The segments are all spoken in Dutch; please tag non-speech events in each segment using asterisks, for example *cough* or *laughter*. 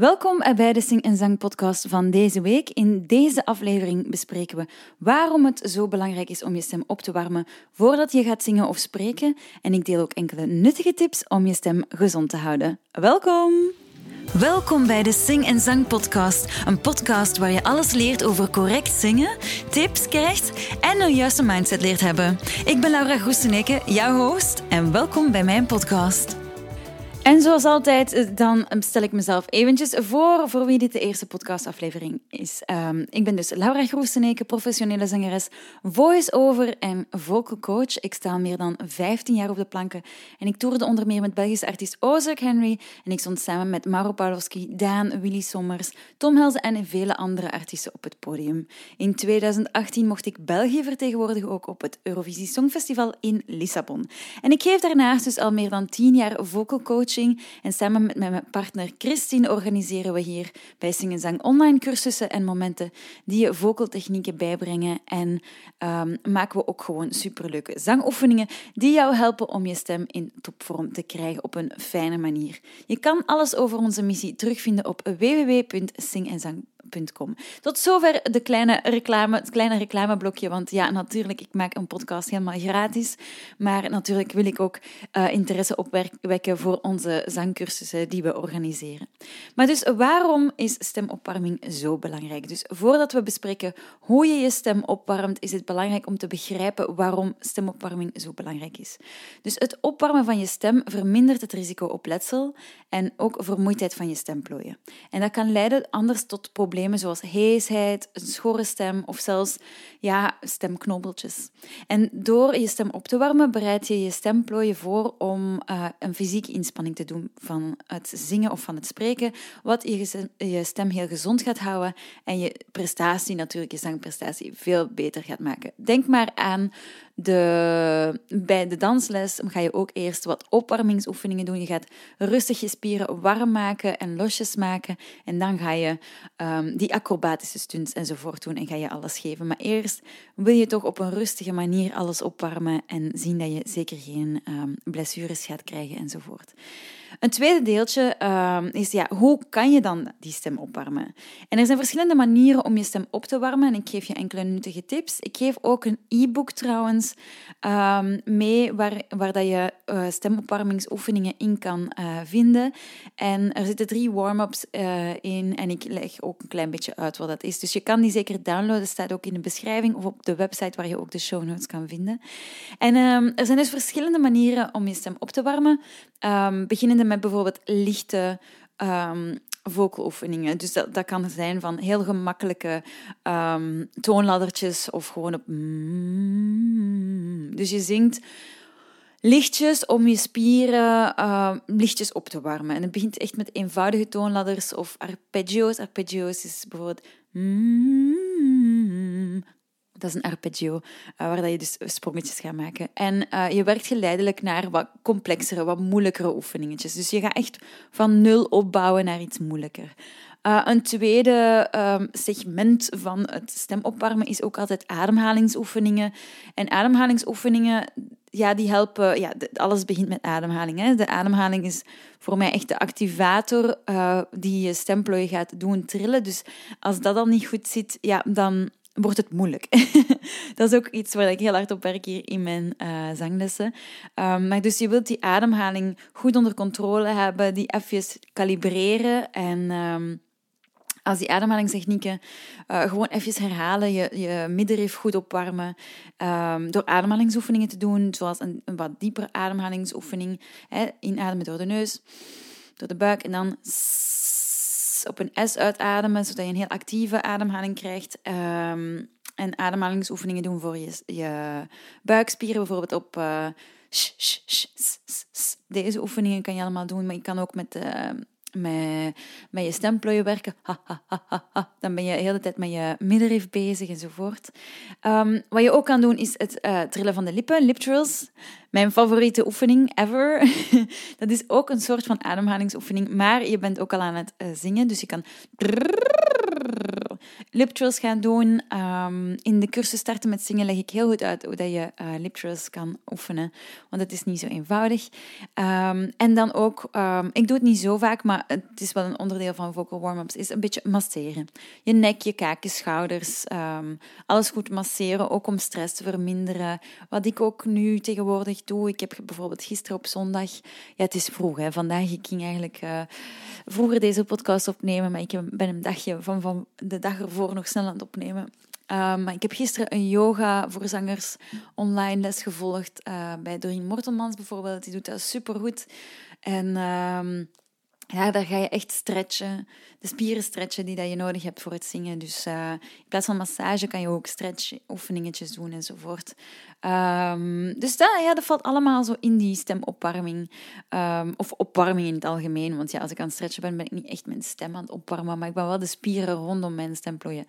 Welkom bij de Sing en Zang podcast van deze week. In deze aflevering bespreken we waarom het zo belangrijk is om je stem op te warmen voordat je gaat zingen of spreken. En ik deel ook enkele nuttige tips om je stem gezond te houden. Welkom! Welkom bij de Sing en Zang podcast. Een podcast waar je alles leert over correct zingen, tips krijgt en een juiste mindset leert hebben. Ik ben Laura Groesteneke, jouw host, en welkom bij mijn podcast. En zoals altijd, eh, dan stel ik mezelf eventjes voor voor wie dit de eerste podcastaflevering is. Um, ik ben dus Laura Groeseneke, professionele zangeres, voice-over en vocal coach. Ik sta meer dan 15 jaar op de planken en ik toerde onder meer met Belgische artiest Ozark Henry en ik stond samen met Maro Pawlowski, Daan, Willy Sommers, Tom Helze en vele andere artiesten op het podium. In 2018 mocht ik België vertegenwoordigen ook op het Eurovisie Songfestival in Lissabon. En ik geef daarnaast dus al meer dan 10 jaar vocal coaching en samen met mijn partner Christine organiseren we hier bij Sing Zang online cursussen en momenten die je vocaltechnieken bijbrengen. En um, maken we ook gewoon superleuke zangoefeningen die jou helpen om je stem in topvorm te krijgen op een fijne manier. Je kan alles over onze missie terugvinden op www.singenzang.com tot zover de kleine reclame, het kleine reclameblokje. Want ja, natuurlijk, ik maak een podcast helemaal gratis. Maar natuurlijk wil ik ook uh, interesse opwekken voor onze zangcursussen die we organiseren. Maar dus waarom is stemopwarming zo belangrijk? Dus voordat we bespreken hoe je je stem opwarmt, is het belangrijk om te begrijpen waarom stemopwarming zo belangrijk is. Dus het opwarmen van je stem vermindert het risico op letsel en ook vermoeidheid van je stemplooien. En dat kan leiden anders tot problemen problemen zoals heesheid, een schorre stem of zelfs ja, stemknobbeltjes. En door je stem op te warmen, bereid je je stemplooien voor om uh, een fysieke inspanning te doen van het zingen of van het spreken, wat je, je stem heel gezond gaat houden en je prestatie, natuurlijk je zangprestatie, veel beter gaat maken. Denk maar aan de, bij de dansles ga je ook eerst wat opwarmingsoefeningen doen. Je gaat rustig je spieren warm maken en losjes maken. En dan ga je um, die acrobatische stunts enzovoort doen en ga je alles geven. Maar eerst wil je toch op een rustige manier alles opwarmen en zien dat je zeker geen um, blessures gaat krijgen enzovoort. Een tweede deeltje uh, is, ja, hoe kan je dan die stem opwarmen? En er zijn verschillende manieren om je stem op te warmen en ik geef je enkele nuttige tips. Ik geef ook een e-book trouwens uh, mee waar, waar dat je uh, stemopwarmingsoefeningen in kan uh, vinden. En er zitten drie warm-ups uh, in en ik leg ook een klein beetje uit wat dat is. Dus je kan die zeker downloaden, staat ook in de beschrijving of op de website waar je ook de show notes kan vinden. En ehm, er zijn dus verschillende manieren om je stem op te warmen. Um, beginnende met bijvoorbeeld lichte um, vocaloefeningen. Dus dat, dat kan zijn van heel gemakkelijke um, toonladdertjes of gewoon op... Mm. Dus je zingt lichtjes om je spieren uh, lichtjes op te warmen. En het begint echt met eenvoudige toonladders of arpeggio's. Arpeggio's is bijvoorbeeld... Mm, dat is een arpeggio, uh, waar je dus sprongetjes gaat maken. En uh, je werkt geleidelijk naar wat complexere, wat moeilijkere oefeningetjes. Dus je gaat echt van nul opbouwen naar iets moeilijker. Uh, een tweede um, segment van het stemopwarmen is ook altijd ademhalingsoefeningen. En ademhalingsoefeningen, ja, die helpen... Ja, alles begint met ademhaling. Hè. De ademhaling is voor mij echt de activator die je stemplooi gaat doen trillen. Dus als dat al niet goed zit, ja, dan wordt het moeilijk. *laughs* dat is ook iets waar ik heel hard op werk hier in mijn uh, zanglessen. Um, maar dus je wilt die ademhaling goed onder controle hebben, die even kalibreren en... Um, als die ademhalingstechnieken uh, gewoon even herhalen, je, je middenrif goed opwarmen, um, door ademhalingsoefeningen te doen, zoals een, wat diepere ademhalingsoefening. Hè, inademen door de neus, door de buik en dan op een S uitademen, zodat je een heel actieve ademhaling krijgt. Um, en ademhalingsoefeningen doen voor je, je buikspieren, bijvoorbeeld op sh, Deze oefeningen kan je allemaal doen, maar je kan ook met, uh, met, met je stemplooien werken. Dan ben je de hele tijd met je middenrif bezig enzovoort. Um, wat je ook kan doen is het uh, trillen van de lippen, lip trills. Mijn favoriete oefening ever. *laughs* dat is ook een soort van ademhalingsoefening, maar je bent ook al aan het uh, zingen, dus je kan lip trills gaan doen. Ehm, in de cursus Starten met Zingen leg ik heel goed uit hoe dat je uh, kan oefenen. Want het is niet zo eenvoudig. Ehm, en dan ook, ik doe het niet zo vaak, maar het is wel een onderdeel van vocal warm-ups, is een beetje masseren. Je nek, je kaak, je schouders, alles goed masseren, ook om stress te verminderen. Wat ik ook nu tegenwoordig doe, ik heb bijvoorbeeld gisteren op zondag, ja het is vroeg hè, vandaag, ik ging eigenlijk uh, vroeger deze podcast opnemen, maar ik ben een dagje van, van de dag ervoor nog snel aan het opnemen. Uh, maar ik heb gisteren een yoga voor zangers online les gevolgd uh, bij Doreen Mortelmans bijvoorbeeld. Die doet dat supergoed. En uh, ja, daar ga je echt stretchen. De spieren stretchen die dat je nodig hebt voor het zingen. Dus uh, in plaats van massage kan je ook stretch-oefeningetjes doen enzovoort. Um, dus dat, ja, dat valt allemaal zo in die stemopwarming. Um, of opwarming in het algemeen. Want ja, als ik aan het stretchen ben, ben ik niet echt mijn stem aan het opwarmen. Maar ik ben wel de spieren rondom mijn stemplooien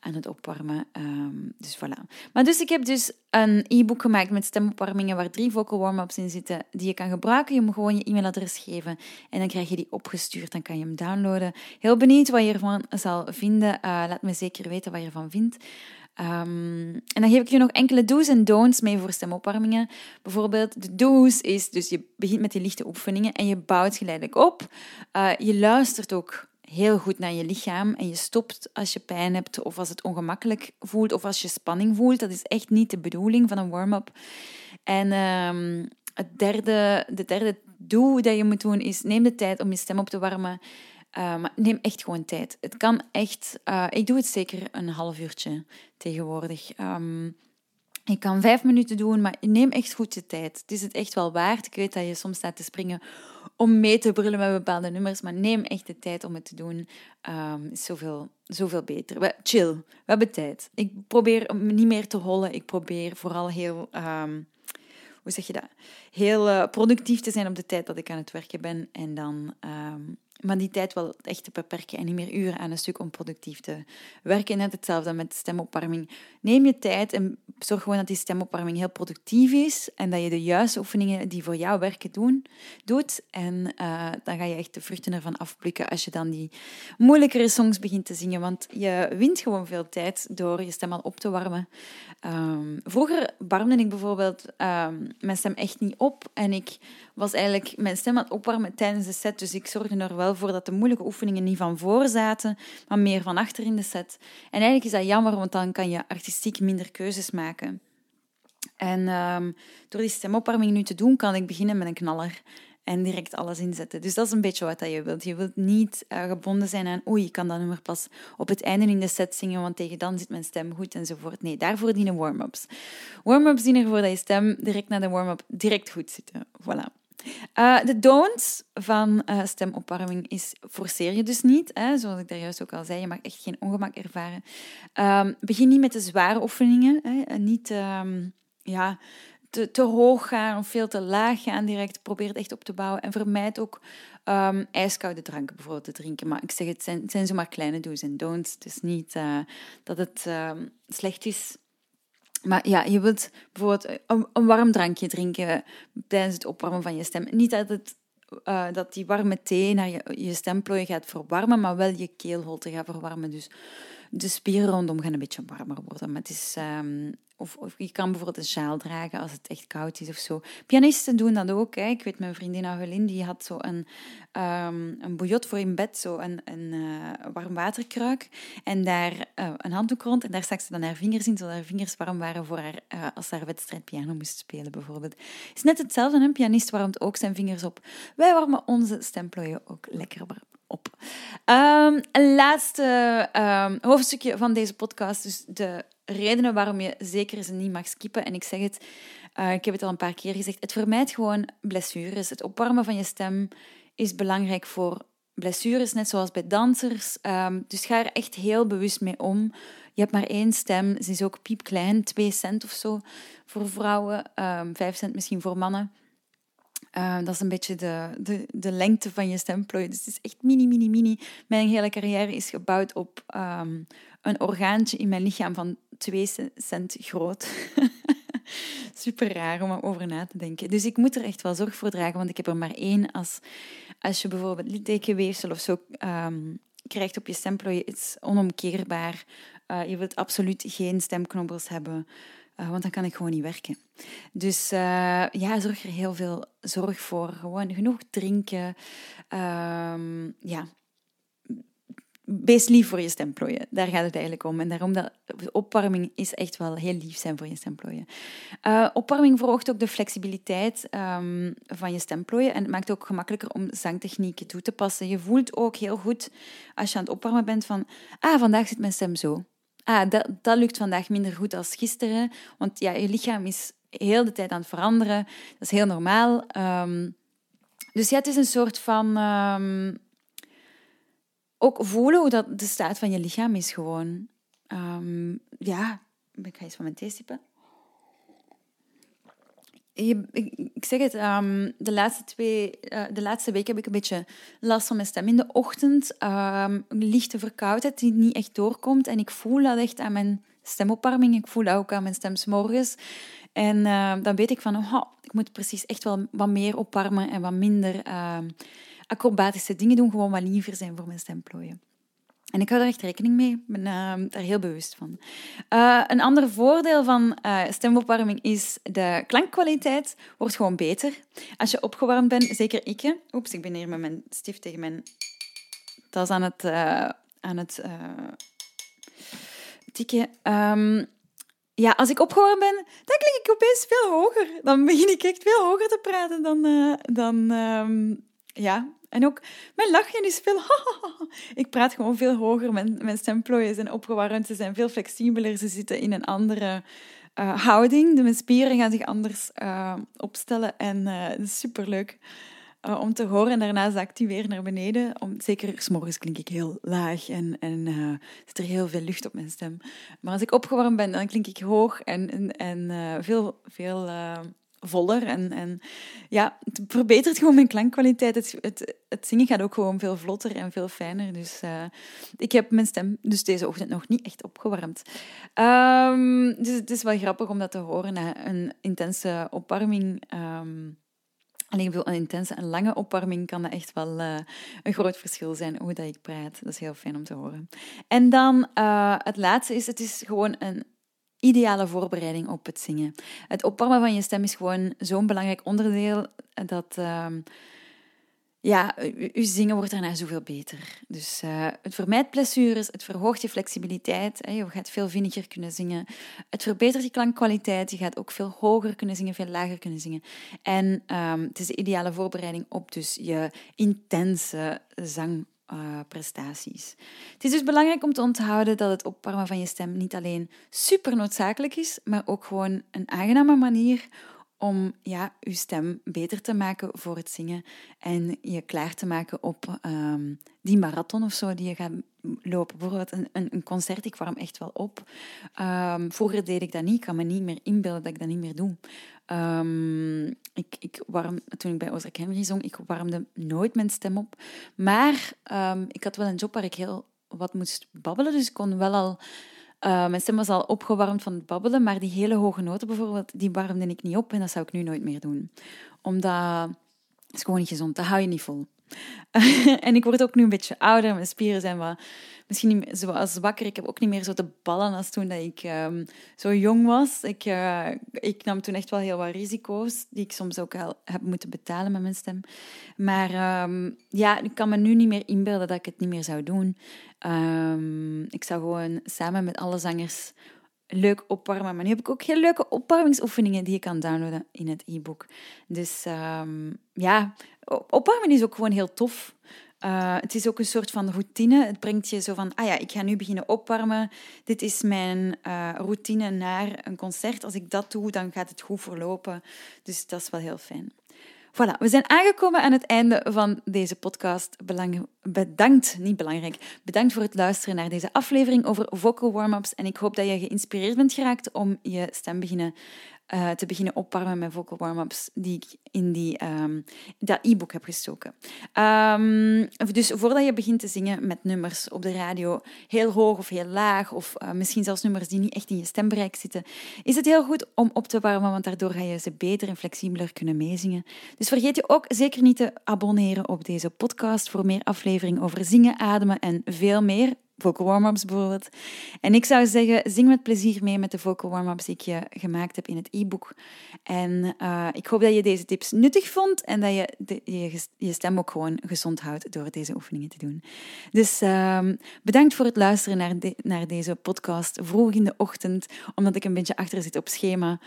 aan het opwarmen. Um, dus voilà. Maar dus ik heb dus een e-book gemaakt met stemopwarmingen waar drie vocal warm-ups in zitten die je kan gebruiken. Je moet gewoon je e-mailadres geven en dan krijg je die opgestuurd. Dan kan je hem downloaden. Heel benieuwd wat je ervan zal vinden. Uh, laat me zeker weten wat je ervan vindt. Um, en dan geef ik je nog enkele do's en don'ts mee voor stemopwarmingen. Bijvoorbeeld, de do's is, dus je begint met die lichte oefeningen en je bouwt geleidelijk op. Uh, je luistert ook heel goed naar je lichaam en je stopt als je pijn hebt of als het ongemakkelijk voelt of als je spanning voelt. Dat is echt niet de bedoeling van een warm-up. En um, het derde, de derde do dat je moet doen is neem de tijd om je stem op te warmen. Uh, maar neem echt gewoon tijd. Het kan echt... Uh, ik doe het zeker een half uurtje tegenwoordig. Um, ik kan vijf minuten doen, maar neem echt goed je tijd. Het is het echt wel waard. Ik weet dat je soms staat te springen om mee te brullen met bepaalde nummers, maar neem echt de tijd om het te doen. Um, is zoveel, zoveel beter. We, chill. We hebben tijd. Ik probeer niet meer te hollen. Ik probeer vooral heel... Um, hoe zeg je dat? Heel uh, productief te zijn op de tijd dat ik aan het werken ben. En dan maar die tijd wel echt te beperken en niet meer uren aan een stuk om productief te werken. Net hetzelfde met stemopwarming. Neem je tijd en zorg gewoon dat die stemopwarming heel productief is en dat je de juiste oefeningen die voor jou werken doen, doet. En uh, dan ga je echt de vruchten ervan afplukken als je dan die moeilijkere songs begint te zingen, want je wint gewoon veel tijd door je stem al op te warmen. Um, vroeger warmde ik bijvoorbeeld um, mijn stem echt niet op en ik was eigenlijk mijn stem aan opwarmen tijdens de set, dus ik zorgde er wel voor dat de moeilijke oefeningen niet van voor zaten, maar meer van achter in de set. En eigenlijk is dat jammer, want dan kan je artistiek minder keuzes maken. En um, door die stemopwarming nu te doen, kan ik beginnen met een knaller en direct alles inzetten. Dus dat is een beetje wat je wilt. Je wilt niet uh, gebonden zijn aan oei, ik kan dat nummer pas op het einde in de set zingen, want tegen dan zit mijn stem goed enzovoort. Nee, daarvoor dienen warm-ups. Warm-ups dienen ervoor dat je stem direct na de warm-up direct goed zit. Voilà. Uh, de don'ts van uh, stemopwarming is forceer je dus niet. Hè, zoals ik daar juist ook al zei, je mag echt geen ongemak ervaren. Um, begin niet met de zware oefeningen. Hè, niet um, ja, te, te, hoog gaan of veel te laag gaan direct. Probeer het echt op te bouwen. En vermijd ook um, ijskoude dranken bijvoorbeeld te drinken. Maar ik zeg, het zijn, zijn zomaar kleine do's en don'ts. Is niet uh, dat het slecht is maar ja, je wilt bijvoorbeeld een, een, warm drankje drinken tijdens het opwarmen van je stem. Niet dat, het, uh, dat die warme thee naar je, je stemplooien gaat verwarmen, maar wel je keelholte gaat verwarmen. Dus de spieren rondom gaan een beetje warmer worden. Maar het is um, of, of, je kan bijvoorbeeld een sjaal dragen als het echt koud is of zo. Pianisten doen dat ook. Hè. Ik weet, mijn vriendin Agelin, die had zo een, um, een bouillot voor in bed, zo een, een uh, warm waterkruik. En daar uh, een handdoek rond. En daar stak ze dan haar vingers in, zodat haar vingers warm waren voor haar, uh, als ze haar wedstrijd piano moest spelen, bijvoorbeeld. Het is net hetzelfde, een pianist warmt ook zijn vingers op. Wij warmen onze stemplooien ook lekker warm op. Um, een laatste um, hoofdstukje van deze podcast, dus de redenen waarom je zeker ze niet mag skippen. En ik zeg het, uh, ik heb het al een paar keer gezegd, het vermijdt gewoon blessures. Het opwarmen van je stem is belangrijk voor blessures, net zoals bij dansers. Um, dus ga er echt heel bewust mee om. Je hebt maar één stem, ze is ook piepklein, 2 cent of zo voor vrouwen, um, 5 cent misschien voor mannen. Uh, dat is een beetje de, de, de lengte van je stemplooi. Dus het is echt mini, mini, mini. Mijn hele carrière is gebouwd op um, een orgaantje in mijn lichaam van 2 cent groot. *laughs* Super raar om over na te denken. Dus ik moet er echt wel zorg voor dragen, want ik heb er maar één. Als, als je bijvoorbeeld littekenweefsel of zo um, krijgt op je stemplooien is onomkeerbaar. Uh, je wilt absoluut geen stemknobbels hebben, uh, want dan kan ik gewoon niet werken. Dus uh, ja, zorg er heel veel zorg voor. Gewoon genoeg drinken. Ehm, ja, wees lief voor je stemplooien. Daar gaat het eigenlijk om. En daarom dat opwarming is echt wel heel lief zijn voor je stemplooien. Uh, opwarming verhoogt ook de flexibiliteit um, van je stemplooien en het maakt het ook gemakkelijker om zangtechnieken toe te passen. Je voelt ook heel goed als je aan het opwarmen bent van, ah, vandaag zit mijn stem zo. Ah, dat, dat lukt vandaag minder goed als gisteren, want ja, je lichaam is heel de tijd aan het veranderen. Dat is heel normaal. Um, dus ja, het is een soort van um, ook voelen hoe dat de staat van je lichaam is gewoon. Um, ja, ik ga eens van mijn thee. Ik, zeg het, um, de, laatste twee, uh, de laatste week heb ik een beetje last van mijn stem. In de ochtend um, lichte verkoudheid die niet echt doorkomt. En ik voel dat echt aan mijn stemopwarming. Ik voel dat ook aan mijn stem morgens. En uh, dan weet ik van, oh, ik moet precies echt wel wat meer opwarmen en wat minder... Acrobatische dingen doen, gewoon wat liever zijn voor mijn stemplooien. En ik hou daar echt rekening mee. Ik ben uh, daar heel bewust van. Uh, een ander voordeel van uh, stemopwarming is de klankkwaliteit wordt gewoon beter. Als je opgewarmd bent, zeker ik. Oeps, ik ben hier met mijn stift tegen mijn tas aan het, aan het tikken. Um, ja, als ik opgewarmd ben, dan klink ik opeens veel hoger. Dan begin ik echt veel hoger te praten dan, dan um, ja, en ook mijn lachje is veel. *laughs* ik praat gewoon veel hoger. Mijn, mijn stemplooien zijn opgewarmd, ze zijn veel flexibeler, ze zitten in een andere uh, houding. De, mijn spieren gaan zich anders uh, opstellen en uh, het is superleuk om te horen. En daarna zakt die weer naar beneden. Om, zeker s'morgens klink ik heel laag en, en zit er heel veel lucht op mijn stem. Maar als ik opgewarmd ben, dan klink ik hoog en, en, en veel, veel voller. En, en ja, het verbetert gewoon mijn klankkwaliteit. Het, het, het zingen gaat ook gewoon veel vlotter en veel fijner. Dus uh, ik heb mijn stem dus deze ochtend nog niet echt opgewarmd. Um, dus het is wel grappig om dat te horen een intense opwarming. Um, Alleen een intense en lange opwarming kan echt wel uh, een groot verschil zijn hoe dat ik praat. Dat is heel fijn om te horen. En dan uh, het laatste is, het is gewoon een ideale voorbereiding op het zingen. Het opwarmen van je stem is gewoon zo'n belangrijk onderdeel dat uh, ja, je zingen wordt daarna zoveel beter. Dus uh, het vermijdt blessures, het verhoogt je flexibiliteit. Hè, je gaat veel vinniger kunnen zingen. Het verbetert je klankkwaliteit. Je gaat ook veel hoger kunnen zingen, veel lager kunnen zingen. En um, het is de ideale voorbereiding op dus je intense zang uh, prestaties. Het is dus belangrijk om te onthouden dat het opwarmen van je stem niet alleen super noodzakelijk is, maar ook gewoon een aangename manier om ja, je stem beter te maken voor het zingen en je klaar te maken op um, die marathon of zo die je gaat lopen. Bijvoorbeeld een, een, concert, ik warm echt wel op. Um, vroeger deed ik dat niet, ik kan me niet meer inbeelden dat ik dat niet meer doe. Um, ik, ik warm, toen ik bij Ozark Henry zong, ik warmde nooit mijn stem op. Maar ik had wel een job waar ik heel wat moest babbelen, dus ik kon wel al uh, mijn stem was al opgewarmd van het babbelen, maar die hele hoge noten bijvoorbeeld, die warmde ik niet op en dat zou ik nu nooit meer doen. Omdat het is gewoon niet gezond, dat hou je niet vol. *laughs* en ik word ook nu een beetje ouder, mijn spieren zijn wat, misschien niet meer zo zwakker. Ik heb ook niet meer zo de ballen als toen dat ik um, zo jong was. Ik, uh, ik nam toen echt wel heel wat risico's, die ik soms ook al heb moeten betalen met mijn stem. Maar um, ja, ik kan me nu niet meer inbeelden dat ik het niet meer zou doen. Um, ik zou gewoon samen met alle zangers leuk opwarmen. Maar nu heb ik ook heel leuke opwarmingsoefeningen die je kan downloaden in het e-book. Dus ja, opwarmen is ook gewoon heel tof. Uh, het is ook een soort van routine. Het brengt je zo van, ah ja, ik ga nu beginnen opwarmen. Dit is mijn uh, routine naar een concert. Als ik dat doe, dan gaat het goed verlopen. Dus dat is wel heel fijn. Voilà, we zijn aangekomen aan het einde van deze podcast. Bedankt, niet belangrijk, bedankt voor het luisteren naar deze aflevering over vocal warm-ups. En ik hoop dat je geïnspireerd bent geraakt om je stem beginnen uh, te beginnen opwarmen met vocal warm-ups die ik in die, um, dat e-book heb gestoken. Um, dus voordat je begint te zingen met nummers op de radio, heel hoog of heel laag, of uh, misschien zelfs nummers die niet echt in je stembereik zitten, is het heel goed om op te warmen, want daardoor ga je ze beter en flexibeler kunnen meezingen. Dus vergeet je ook zeker niet te abonneren op deze podcast voor meer afleveringen over zingen, ademen en veel meer vocal warm-ups bijvoorbeeld. En ik zou zeggen, zing met plezier mee met de vocal warm-ups die ik je gemaakt heb in het e-book. En uh, ik hoop dat je deze tips nuttig vond en dat je je, je, stem ook gewoon gezond houdt door deze oefeningen te doen. Dus uh, bedankt voor het luisteren naar, naar deze podcast vroeg in de ochtend, omdat ik een beetje achter zit op schema.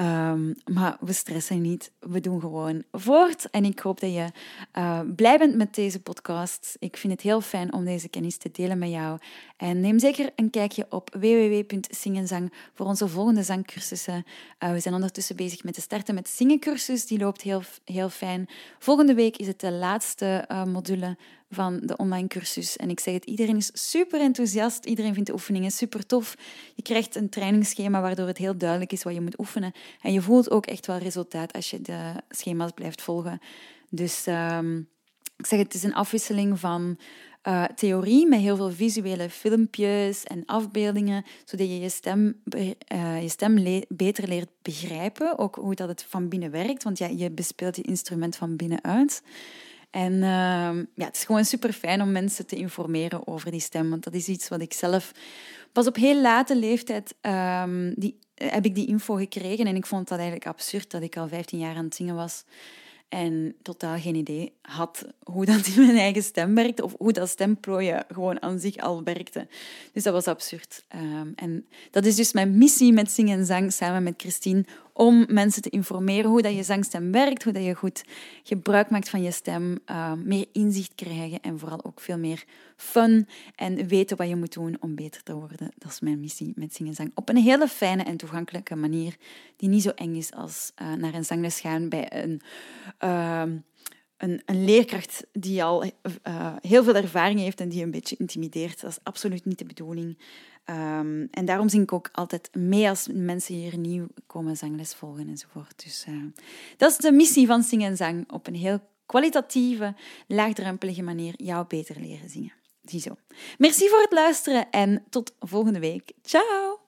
Um, maar we stressen niet, we doen gewoon voort. En ik hoop dat je uh, blij bent met deze podcast. Ik vind het heel fijn om deze kennis te delen met jou. En neem zeker een kijkje op www.zingenzang voor onze volgende zangcursussen. Uh, we zijn ondertussen bezig met de starten met zingencursus. Die loopt heel, heel fijn. Volgende week is het de laatste uh, module van de online cursus. En ik zeg het, iedereen is super enthousiast. Iedereen vindt de oefeningen super tof. Je krijgt een trainingsschema waardoor het heel duidelijk is wat je moet oefenen. En je voelt ook echt wel resultaat als je de schema's blijft volgen. Dus um, ik zeg het, het is een afwisseling van uh, theorie met heel veel visuele filmpjes en afbeeldingen, zodat je je stem, uh, je stem beter leert begrijpen, ook hoe dat het van binnen werkt, want ja, je bespeelt je instrument van binnenuit. En uh, ja, het is gewoon super fijn om mensen te informeren over die stem, want dat is iets wat ik zelf pas op heel late leeftijd um, die, heb ik die info gekregen en ik vond dat eigenlijk absurd dat ik al 15 jaar aan het zingen was en totaal geen idee had hoe dat in mijn eigen stem werkte of hoe dat stemplooien gewoon aan zich al werkte. Dus dat was absurd. Um, en dat is dus mijn missie met Zingen en Zang samen met Christine, om mensen te informeren hoe dat je zangstem werkt, hoe dat je goed gebruik maakt van je stem, uh, meer inzicht krijgen en vooral ook veel meer fun en weten wat je moet doen om beter te worden. Dat is mijn missie met Zingen en Zang. Op een hele fijne en toegankelijke manier, die niet zo eng is als uh, naar een zangles gaan bij een... Een, een, leerkracht die al uh, heel veel ervaring heeft en die een beetje intimideert. Dat is absoluut niet de bedoeling. Um, en daarom zing ik ook altijd mee als mensen hier nieuw komen zangles volgen enzovoort. Dus uh, dat is de missie van Zing en Zang. Op een heel kwalitatieve, laagdrempelige manier jou beter leren zingen. Ziezo. Merci voor het luisteren en tot volgende week. Ciao!